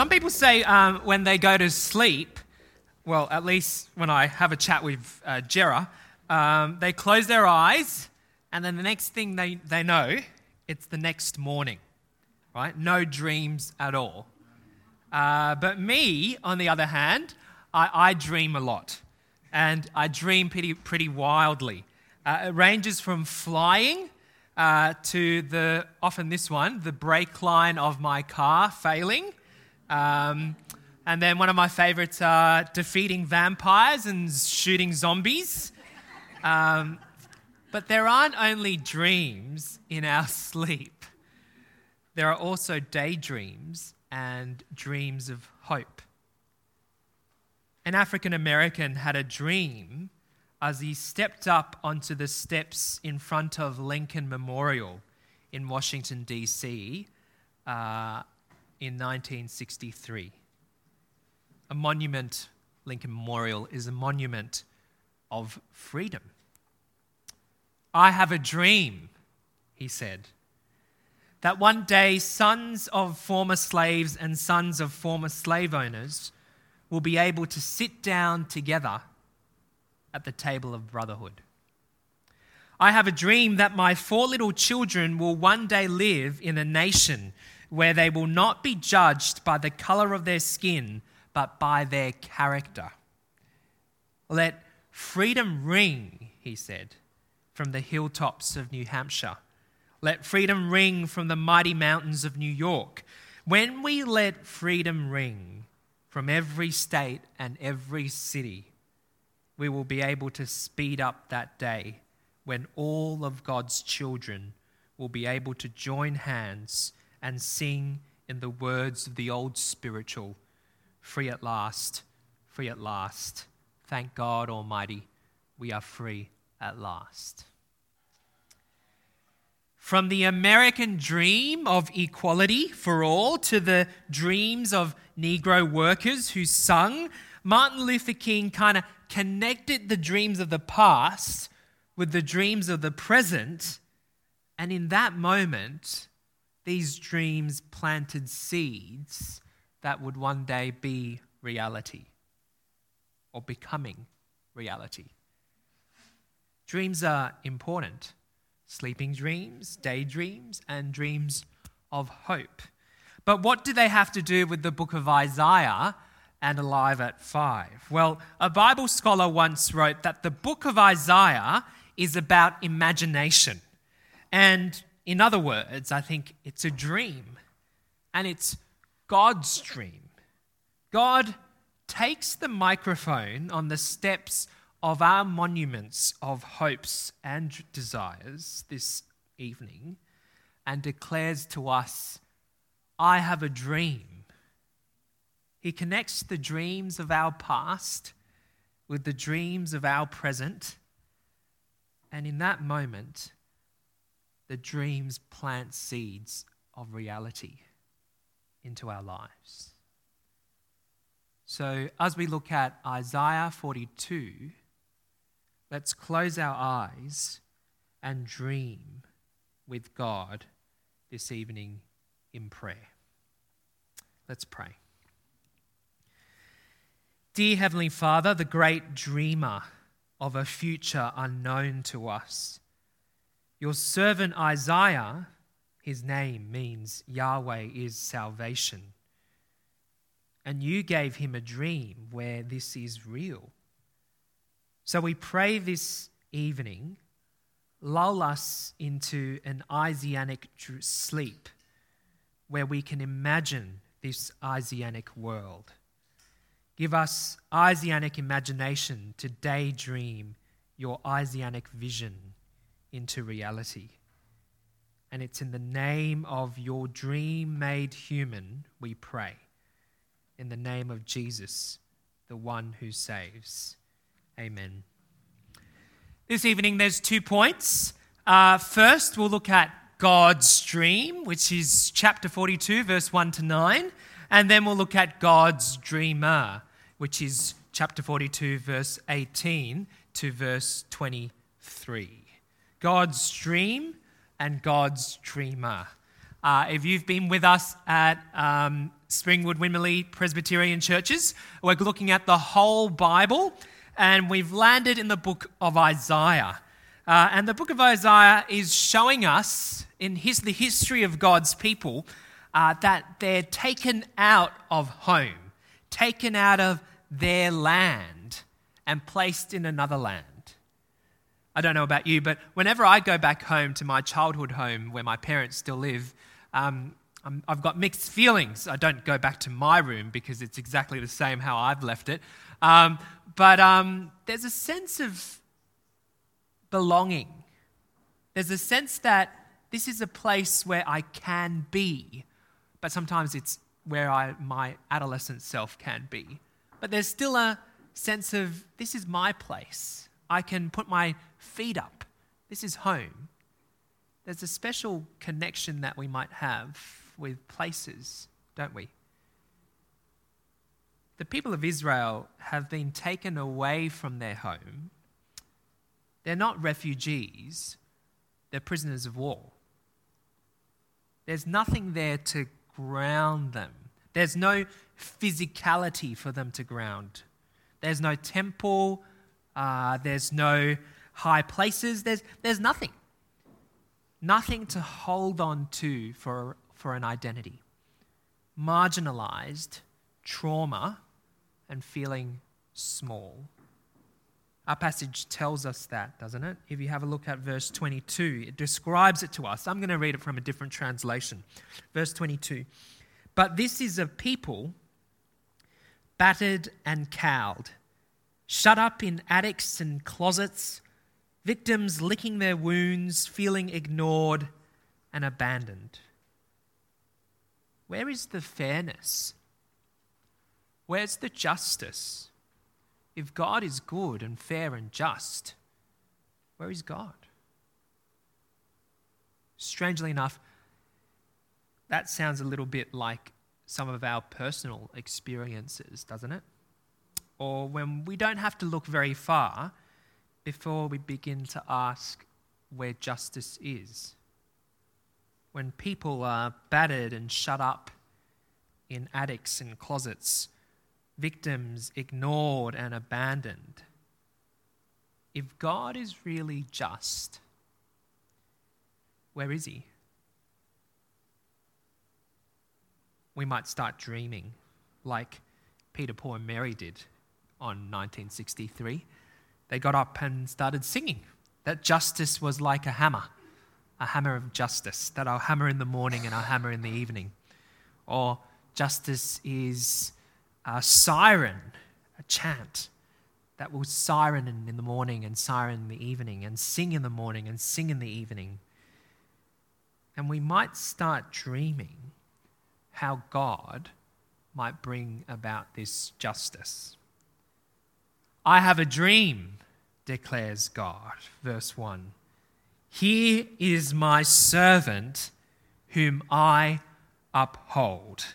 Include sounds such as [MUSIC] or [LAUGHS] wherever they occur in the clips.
Some people say um, when they go to sleep, well, at least when I have a chat with uh, Jera, um, they close their eyes, and then the next thing they, they know, it's the next morning, right? No dreams at all. Uh, but me, on the other hand, I, I, dream a lot, and I dream pretty, pretty wildly. Uh, it ranges from flying uh, to the, often this one, the brake line of my car failing um, and then one of my favorites are defeating vampires and shooting zombies. Um, but there aren't only dreams in our [LAUGHS] sleep, there are also daydreams and dreams of hope. An African American had a dream as he stepped up onto the steps in front of Lincoln Memorial in Washington, D.C. Uh, in 1963. A monument, Lincoln Memorial, is a monument of freedom. I have a dream, he said, that one day sons of former slaves and sons of former slave owners will be able to sit down together at the table of brotherhood. I have a dream that my four little children will one day live in a nation where they will not be judged by the color of their skin, but by their character. Let freedom ring, he said, from the hilltops of New Hampshire. Let freedom ring from the mighty mountains of New York. When we let freedom ring from every state and every city, we will be able to speed up that day when all of God's children will be able to join hands and sing in the words of the old spiritual free at last, free at last. Thank God Almighty, we are free at last. From the American dream of equality for all to the dreams of Negro workers who sung, Martin Luther King kind of connected the dreams of the past with the dreams of the present. And in that moment, these dreams planted seeds that would one day be reality or becoming reality. Dreams are important sleeping dreams, daydreams, and dreams of hope. But what do they have to do with the book of Isaiah and Alive at Five? Well, a Bible scholar once wrote that the book of Isaiah is about imagination. And in other words, I think it's a dream, and it's God's dream. God takes the microphone on the steps of our monuments of hopes and desires this evening and declares to us, I have a dream. He connects the dreams of our past with the dreams of our present. And in that moment, the dreams plant seeds of reality into our lives. So, as we look at Isaiah 42, let's close our eyes and dream with God this evening in prayer. Let's pray. Dear Heavenly Father, the great dreamer of a future unknown to us, your servant Isaiah, his name means Yahweh is salvation. And you gave him a dream where this is real. So we pray this evening, lull us into an Isaianic sleep where we can imagine this Isaianic world. Give us Isaianic imagination to daydream your Isaianic vision into reality. And it's in the name of your dream made human we pray. in the name of Jesus, the one who saves. Amen. This evening, there's two points. Uh, first, we'll look at God's dream, which is chapter 42, verse 1 to 9. And then we'll look at God's dreamer, which is chapter 42, verse 18 to verse 23. God's dream and God's dreamer. Uh, if you've been with us at um, Springwood Winmalee Presbyterian Churches, we're looking at the whole Bible and we've landed in the book of Isaiah. Uh, and the book of Isaiah is showing us in his, the history of God's people uh, that they're taken out of home, taken out of their land, and placed in another land. I don't know about you, but whenever I go back home to my childhood home where my parents still live, um, i have got mixed feelings. I don't go back to my room because it's exactly the same how I've left it. Um, but um, there's a sense of belonging. There's a sense that this is a place where I can be, but sometimes it's where I, my adolescent self can be. But there's still a sense of this is my place. I can put my feet up. This is home. There's a special connection that we might have with places, don't we? The people of Israel have been taken away from their home. They're not refugees, they're prisoners of war. There's nothing there to ground them. There's no physicality for them to ground. There's no temple. Uh, there's no high places. There's, there's nothing. Nothing to hold on to for, for an identity. Marginalized, trauma, and feeling small. Our passage tells us that, doesn't it? If you have a look at verse 22, it describes it to us. I'm going to read it from a different translation. Verse 22 But this is a people battered and cowed, shut up in attics and closets, victims licking their wounds, feeling ignored and abandoned. Where is the fairness? Where's the justice? If God is good and fair and just, where is God? Strangely enough, that sounds a little bit like some of our personal experiences, doesn't it? Or when we don't have to look very far before we begin to ask where justice is. When people are battered and shut up in attics and closets, victims ignored and abandoned. If God is really just, where is He? We might start dreaming like Peter, Paul, and Mary did on 1963. They got up and started singing that justice was like a hammer, a hammer of justice, that I'll hammer in the morning and I'll hammer in the evening. Or justice is a siren, a chant that will siren in, the morning and siren in the evening and sing in the morning and sing in the evening. And we might start dreaming how God might bring about this justice. I have a dream, declares God. Verse 1. Here is my servant whom I uphold.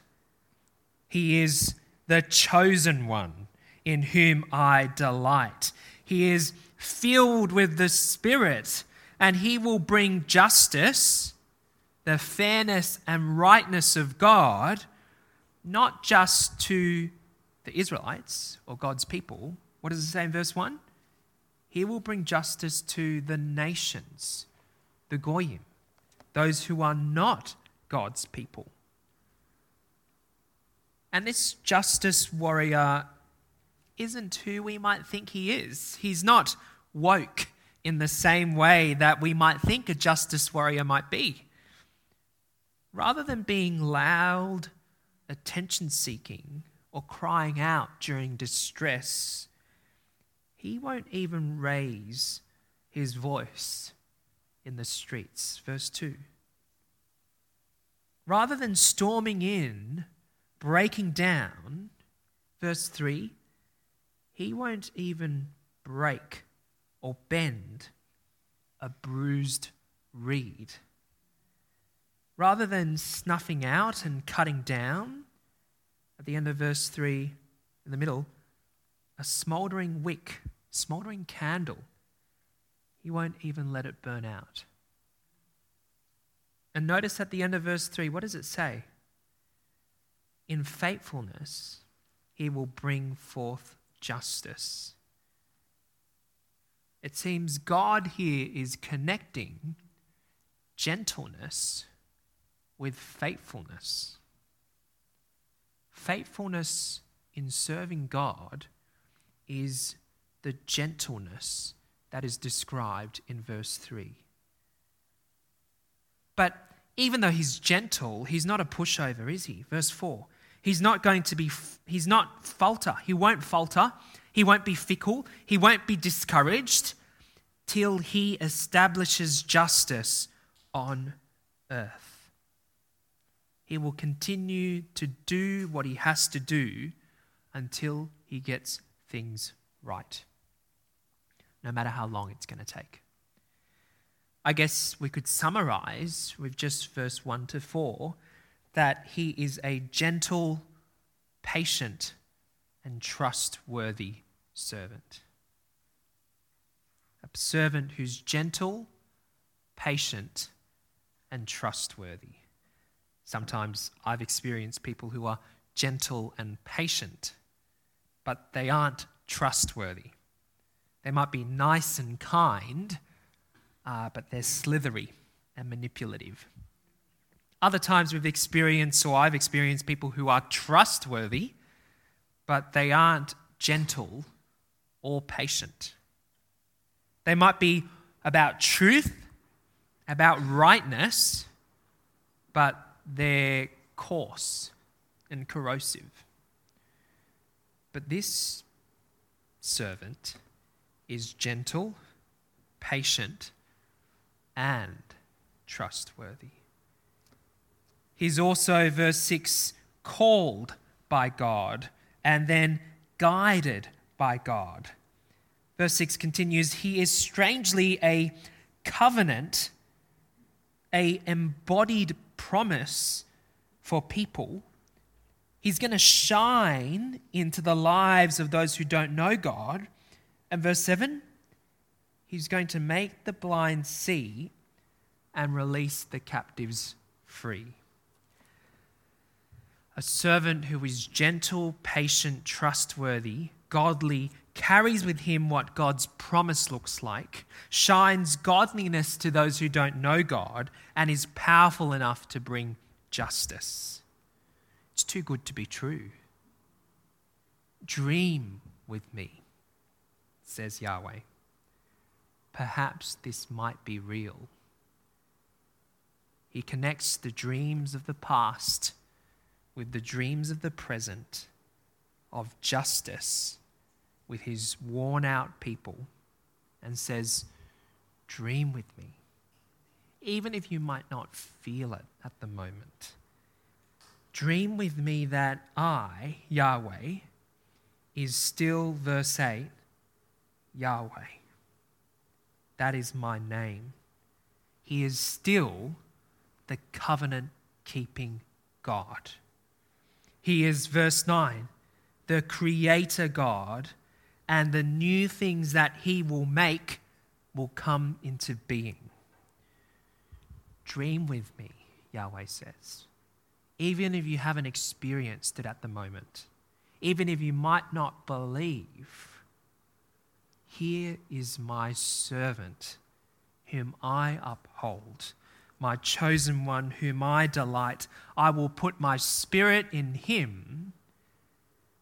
He is the chosen one in whom I delight. He is filled with the Spirit, and he will bring justice, the fairness and rightness of God, not just to the Israelites or God's people. What does it say in verse 1? He will bring justice to the nations, the Goyim, those who are not God's people. And this justice warrior isn't who we might think he is. He's not woke in the same way that we might think a justice warrior might be. Rather than being loud, attention seeking, or crying out during distress, he won't even raise his voice in the streets. Verse 2. Rather than storming in breaking down, verse 3, he won't even break or bend a bruised reed. Rather than snuffing out and cutting down, at the end of verse 3, in the middle, a smouldering wick, smouldering candle, he won't even let it burn out. And notice at the end of verse 3, what does it say? In faithfulness, he will bring forth justice. It seems God here is connecting gentleness with faithfulness. Faithfulness in serving God is the gentleness that is described in verse 3. But even though he's gentle, he's not a pushover, is he? Verse 4. He's not going to be, he's not falter. He won't falter. He won't be fickle. He won't be discouraged till he establishes justice on earth. He will continue to do what he has to do until he gets things right, no matter how long it's going to take. I guess we could summarize with just verse 1 to 4 that he is a gentle, patient, and trustworthy servant. A servant who's gentle, patient, and trustworthy. Sometimes I've experienced people who are gentle and patient, but they aren't trustworthy. They might be nice and kind, uh, but they're slithery and manipulative. Other times we've experienced, or I've experienced, people who are trustworthy, but they aren't gentle or patient. They might be about truth, about rightness, but they're coarse and corrosive. But this servant is gentle, patient, and trustworthy. He's also, verse 6, called by God and then guided by God. Verse 6 continues He is strangely a covenant, a embodied promise for people. He's going to shine into the lives of those who don't know God. And verse 7 He's going to make the blind see and release the captives free. A servant who is gentle, patient, trustworthy, godly, carries with him what God's promise looks like, shines godliness to those who don't know God, and is powerful enough to bring justice. It's too good to be true. Dream with me, says Yahweh. Perhaps this might be real. He connects the dreams of the past with the dreams of the present of justice with his worn out people and says, Dream with me, even if you might not feel it at the moment. Dream with me that I, Yahweh, is still, verse 8, Yahweh. That is my name. He is still the covenant keeping God. He is, verse 9, the creator God, and the new things that he will make will come into being. Dream with me, Yahweh says. Even if you haven't experienced it at the moment, even if you might not believe, here is my servant whom I uphold my chosen one, whom I delight. I will put my spirit in him,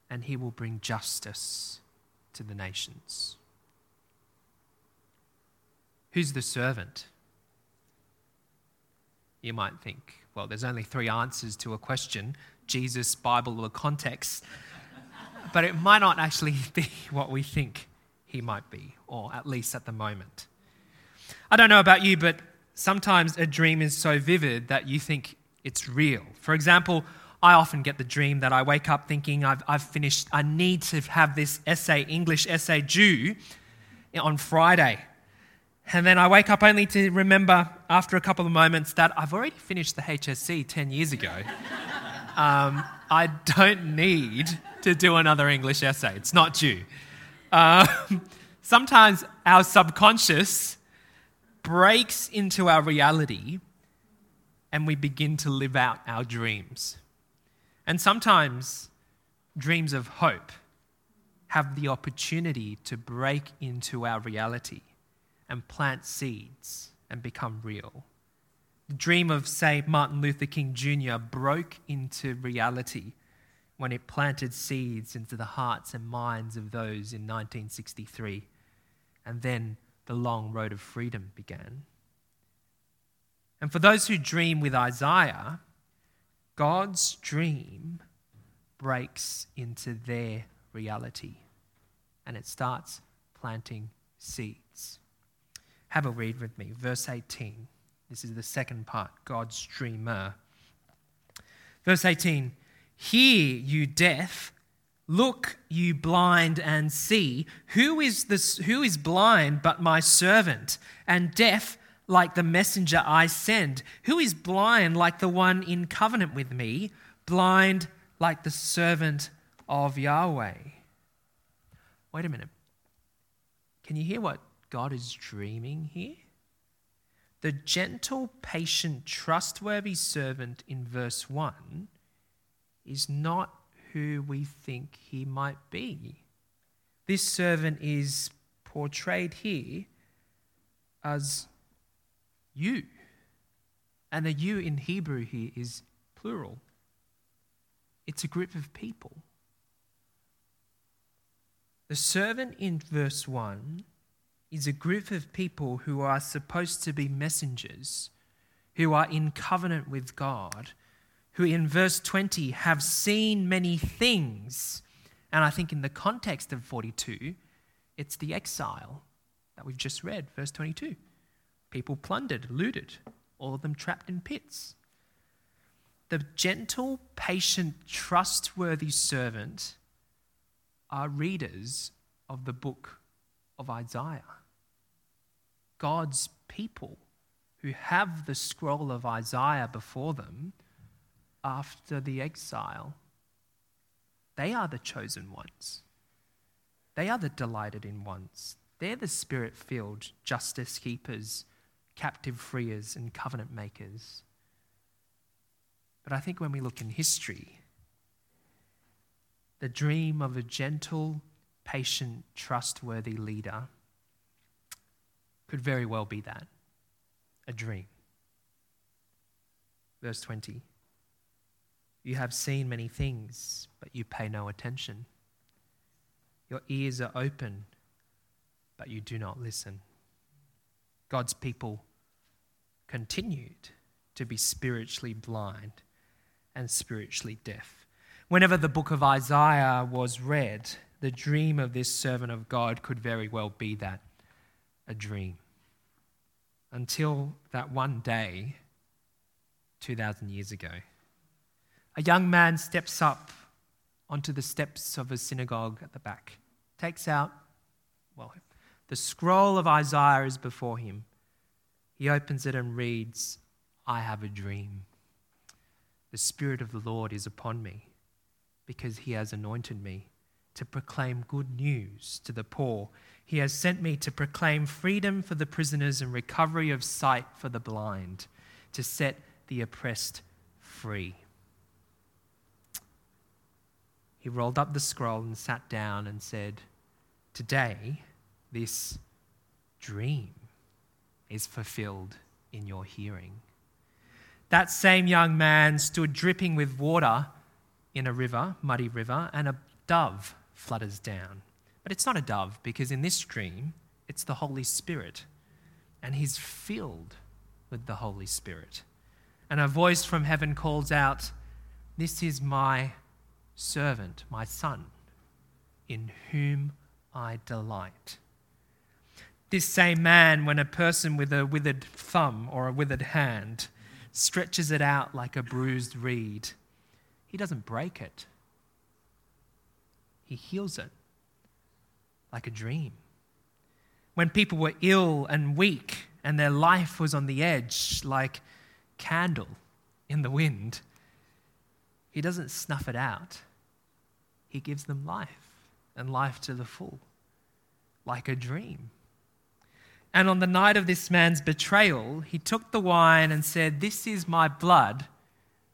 and he will bring justice to the nations. Who's the servant? You might think, well, there's only three answers to a question Jesus, Bible, or context. [LAUGHS] but it might not actually [LAUGHS] be what we think he might be, or at least at the moment. I don't know about you, but sometimes a dream is so vivid that you think it's real. For example, I often get the dream that I wake up thinking I've, I've finished, I need to have this essay, English essay due on Friday. And then I wake up only to remember after a couple of moments that I've already finished the HSC 10 years ago. [LAUGHS] um, I don't need to do another English essay, it's not due. Um, [LAUGHS] sometimes our subconscious breaks into our reality and we begin to live out our dreams. And sometimes dreams of hope have the opportunity to break into our reality and plant seeds and become real. The dream of, say, Martin Luther King Jr. broke into reality when it planted seeds into the hearts and minds of those in 1963. And then the long road of freedom began. And for those who dream with Isaiah, God's dream breaks into their reality and it starts planting seeds. Have a read with me. Verse 18. This is the second part God's dreamer. Verse 18 Hear, you deaf, look, you blind, and see. Who is, this, who is blind but my servant, and deaf like the messenger I send? Who is blind like the one in covenant with me, blind like the servant of Yahweh? Wait a minute. Can you hear what God is dreaming here? The gentle, patient, trustworthy servant in verse 1 is not who we think he might be. This servant is portrayed here as you. And the you in Hebrew here is plural. It's a group of people. The servant in verse 1 is a group of people who are supposed to be messengers, who are in covenant with God, who in verse 20 have seen many things. And I think in the context of 42, it's the exile that we've just read, verse 22. People plundered, looted, all of them trapped in pits. The gentle, patient, trustworthy servant are readers of the book of Isaiah. God's people who have the scroll of Isaiah before them after the exile. They are the chosen ones. They are the delighted in ones. They're the spirit filled justice keepers, captive freers, and covenant makers. But I think when we look in history, the dream of a gentle, patient, trustworthy leader could very well be that a dream. Verse 20 You have seen many things, but you pay no attention. Your ears are open, but you do not listen. God's people continued to be spiritually blind and spiritually deaf. Whenever the book of Isaiah was read, the dream of this servant of God could very well be that a dream until that one day 2,000 years ago. A young man steps up onto the steps of a synagogue at the back, takes out, well, the scroll of Isaiah is before him. He opens it and reads, I have a dream. The Spirit of the Lord is upon me because he has anointed me to proclaim good news to the poor. He has sent me to proclaim freedom for the prisoners and recovery of sight for the blind, to set the oppressed free. He rolled up the scroll and sat down and said, Today, this dream is fulfilled in your hearing. That same young man stood dripping with water in a river, muddy river, and a dove flutters down. But it's not a dove because in this dream, it's the Holy Spirit. And he's filled with the Holy Spirit. And a voice from heaven calls out, This is my servant, my son, in whom I delight. This same man, when a person with a withered thumb or a withered hand stretches it out like a bruised reed, He doesn't break it, He heals it like a dream. When people were ill and weak and their life was on the edge, like candle in the wind, He doesn't snuff it out. He gives them life and life to the full, like a dream. And on the night of this man's betrayal, he took the wine and said, This is my blood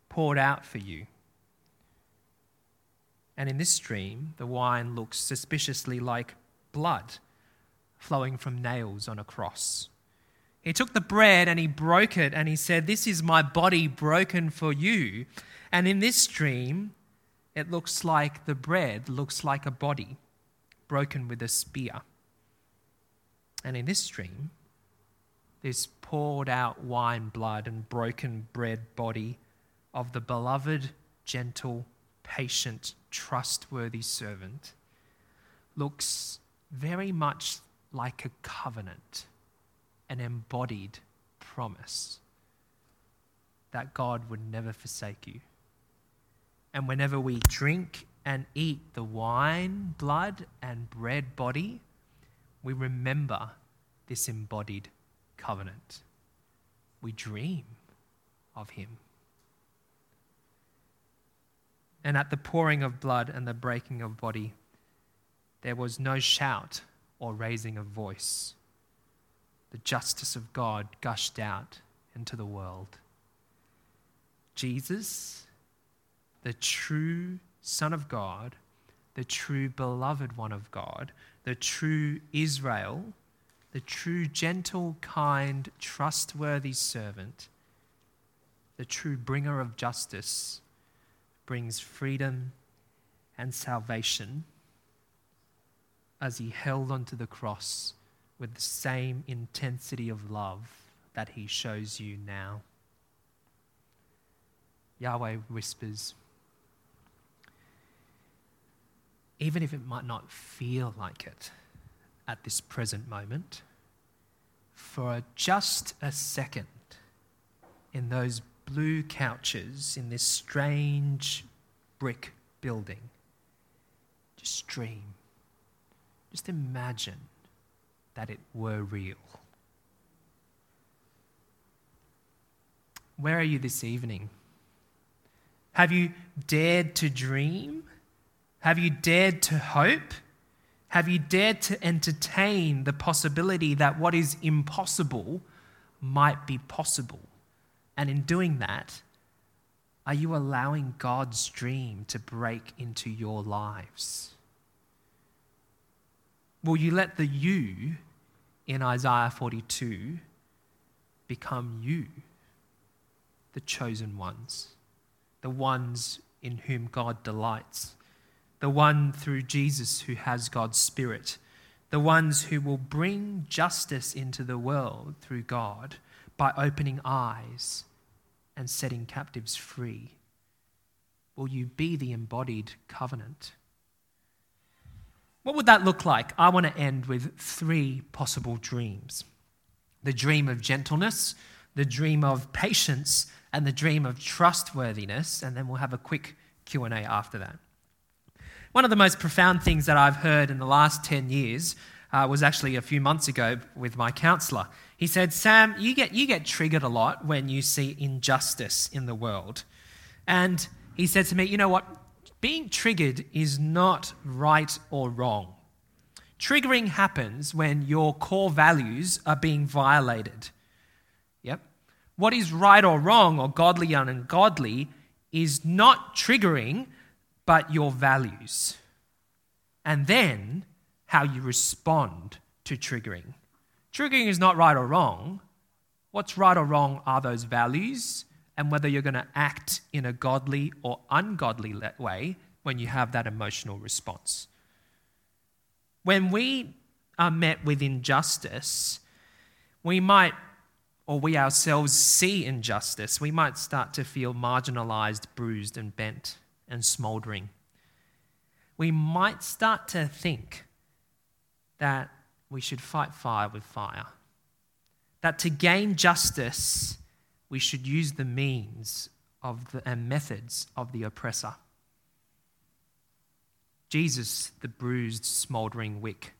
poured out for you. And in this dream, the wine looks suspiciously like blood flowing from nails on a cross. He took the bread and he broke it and he said, This is my body broken for you. And in this dream, it looks like the bread looks like a body broken with a spear. And in this dream, this poured out wine blood and broken bread body of the beloved, gentle, patient, trustworthy servant looks very much like a covenant, an embodied promise that God would never forsake you. And whenever we drink and eat the wine, blood, and bread body, we remember this embodied covenant. We dream of him. And at the pouring of blood and the breaking of body, there was no shout or raising of voice. The justice of God gushed out into the world. Jesus, the true Son of God, the true beloved one of God, the true Israel, the true gentle, kind, trustworthy servant, the true bringer of justice, brings freedom and salvation as he held onto the cross with the same intensity of love that he shows you now. Yahweh whispers, even if it might not feel like it at this present moment, for just a second in those blue couches in this strange brick building, just dream, just imagine that it were real. Where are you this evening? Have you dared to dream? Have you dared to hope? Have you dared to entertain the possibility that what is impossible might be possible? And in doing that, are you allowing God's dream to break into your lives? Will you let the you in Isaiah 42 become you, the chosen ones, the ones in whom God delights? the one through Jesus who has God's Spirit, the ones who will bring justice into the world through God by opening eyes and setting captives free? Will you be the embodied covenant? What would that look like? I want to end with three possible dreams the dream of gentleness, the dream of patience, and the dream of trustworthiness, and then we'll have a quick Q&A after that. One of the most profound things that I've heard in the last 10 years uh, was actually a few months ago with my counselor. He said, Sam, you get, you get triggered a lot when you see injustice in the world. And he said to me, You know what? Being triggered is not right or wrong. Triggering happens when your core values are being violated. Yep. What is right or wrong, or godly and ungodly, is not triggering but your values. And then how you respond to triggering. Triggering is not right or wrong. What's right or wrong are those values and whether you're going to act in a godly or ungodly way when you have that emotional response. When we are met with injustice, we might, or we ourselves see injustice, we might start to feel marginalized, bruised, and bent and smoldering, we might start to think that we should fight fire with fire. That to gain justice, we should use the means of the, and methods of the oppressor. Jesus, the bruised, smouldering wick,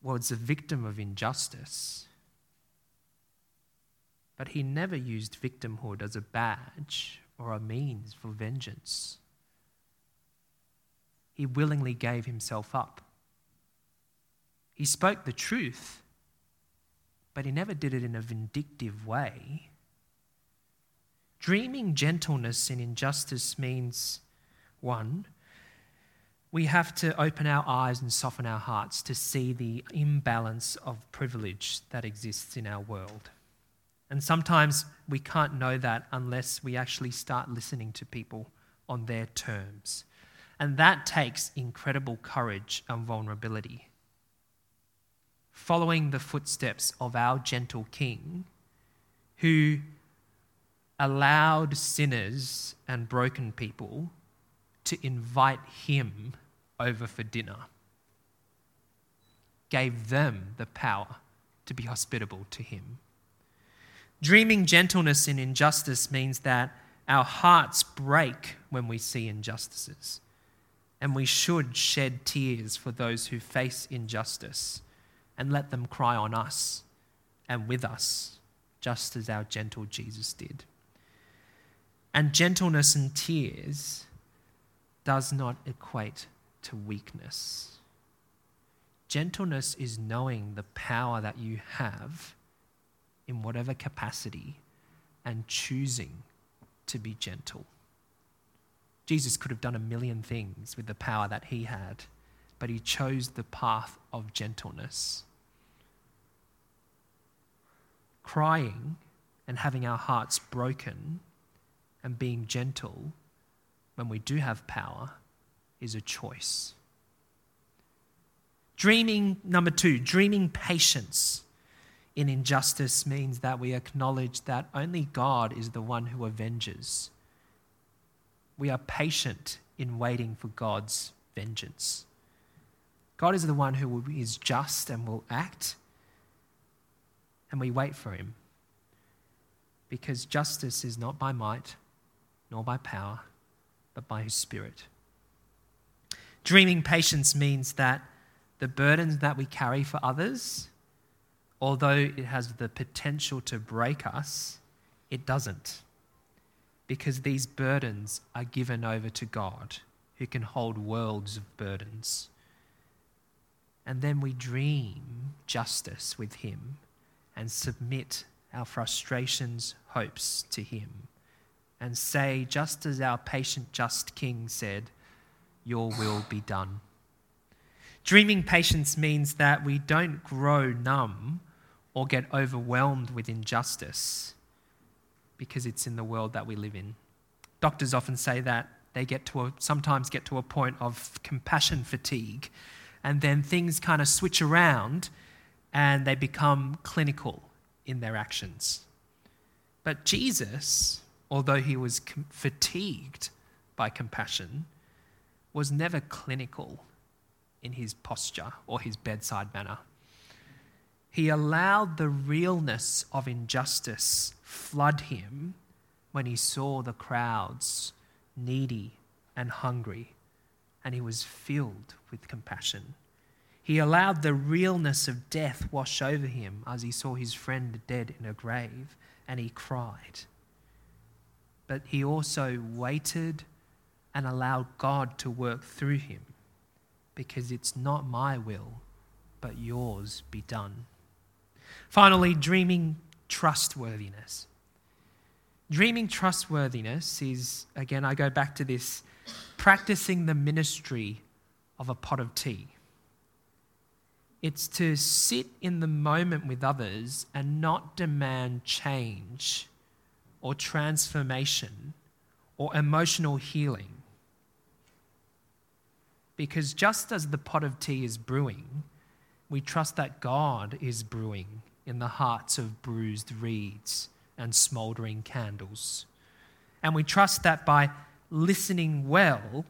was a victim of injustice. But he never used victimhood as a badge or a means for vengeance. He willingly gave himself up. He spoke the truth, but he never did it in a vindictive way. Dreaming gentleness in injustice means one, we have to open our eyes and soften our hearts to see the imbalance of privilege that exists in our world. And sometimes we can't know that unless we actually start listening to people on their terms. And that takes incredible courage and vulnerability. Following the footsteps of our gentle King, who allowed sinners and broken people to invite him over for dinner, gave them the power to be hospitable to him. Dreaming gentleness in injustice means that our hearts break when we see injustices, and we should shed tears for those who face injustice and let them cry on us and with us, just as our gentle Jesus did. And gentleness and tears does not equate to weakness. Gentleness is knowing the power that you have in whatever capacity and choosing to be gentle. Jesus could have done a million things with the power that he had, but he chose the path of gentleness. Crying and having our hearts broken and being gentle when we do have power is a choice. Dreaming, number two, dreaming patience in injustice means that we acknowledge that only God is the one who avenges. We are patient in waiting for God's vengeance. God is the one who is just and will act, and we wait for him. Because justice is not by might, nor by power, but by his Spirit. Dreaming patience means that the burdens that we carry for others, although it has the potential to break us, it doesn't. Because these burdens are given over to God, who can hold worlds of burdens. And then we dream justice with Him and submit our frustrations, hopes to Him and say, just as our patient, just King said, Your will be done. Dreaming patience means that we don't grow numb or get overwhelmed with injustice because it's in the world that we live in. Doctors often say that they get to a, sometimes get to a point of compassion fatigue, and then things kind of switch around and they become clinical in their actions. But Jesus although he was com- fatigued by compassion, was never clinical in his posture or his bedside manner. He allowed the realness of injustice flood him when he saw the crowds needy and hungry, and he was filled with compassion. He allowed the realness of death wash over him as he saw his friend dead in a grave, and he cried but he also waited and allowed God to work through him because it's not my will, but yours be done. Finally, dreaming trustworthiness. Dreaming trustworthiness is, again, I go back to this practicing the ministry of a pot of tea. It's to sit in the moment with others and not demand change or transformation or emotional healing. Because just as the pot of tea is brewing, we trust that God is brewing in the hearts of bruised reeds and smouldering candles. And we trust that by listening well,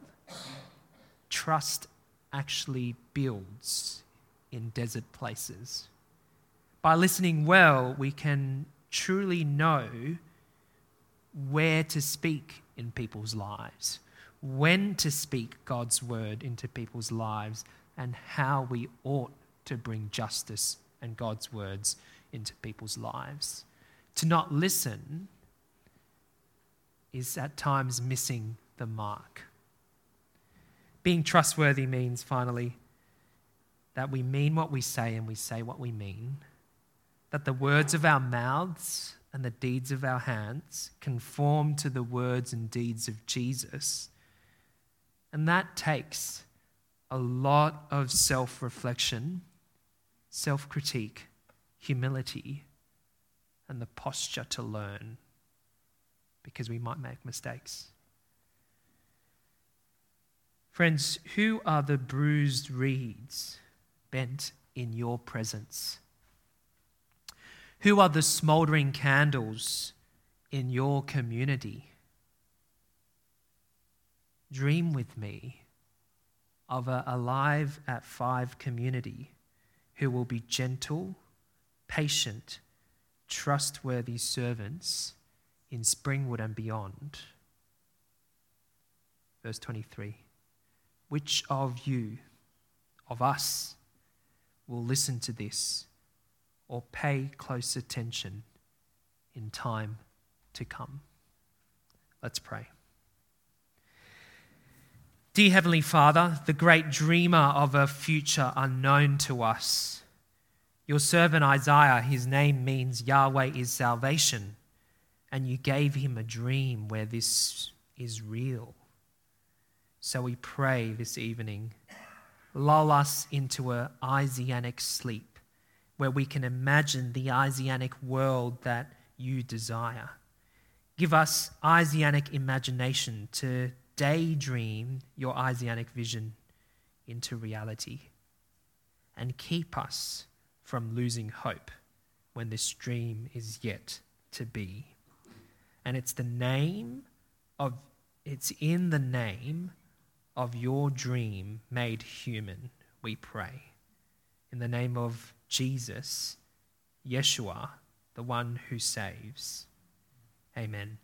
trust actually builds in desert places. By listening well, we can truly know where to speak in people's lives, when to speak God's word into people's lives, and how we ought to bring justice and God's words into people's lives. To not listen is at times missing the mark. Being trustworthy means, finally, that we mean what we say and we say what we mean, that the words of our mouths and the deeds of our hands conform to the words and deeds of Jesus. And that takes a lot of self reflection, self critique, humility, and the posture to learn because we might make mistakes. Friends, who are the bruised reeds bent in your presence? Who are the smouldering candles in your community? Dream with me of a alive at five community who will be gentle, patient, trustworthy servants in Springwood and beyond. Verse 23 Which of you, of us, will listen to this or pay close attention in time to come? Let's pray. Dear Heavenly Father, the great dreamer of a future unknown to us, your servant Isaiah, his name means Yahweh is salvation and you gave him a dream where this is real. So we pray this evening, lull us into a Isaianic sleep where we can imagine the Isaianic world that you desire. Give us Isaianic imagination to daydream your Isaianic vision into reality. And keep us from losing hope when this dream is yet to be. And it's the name of, it's in the name of your dream made human, we pray. In the name of Jesus, Yeshua, the one who saves. Amen.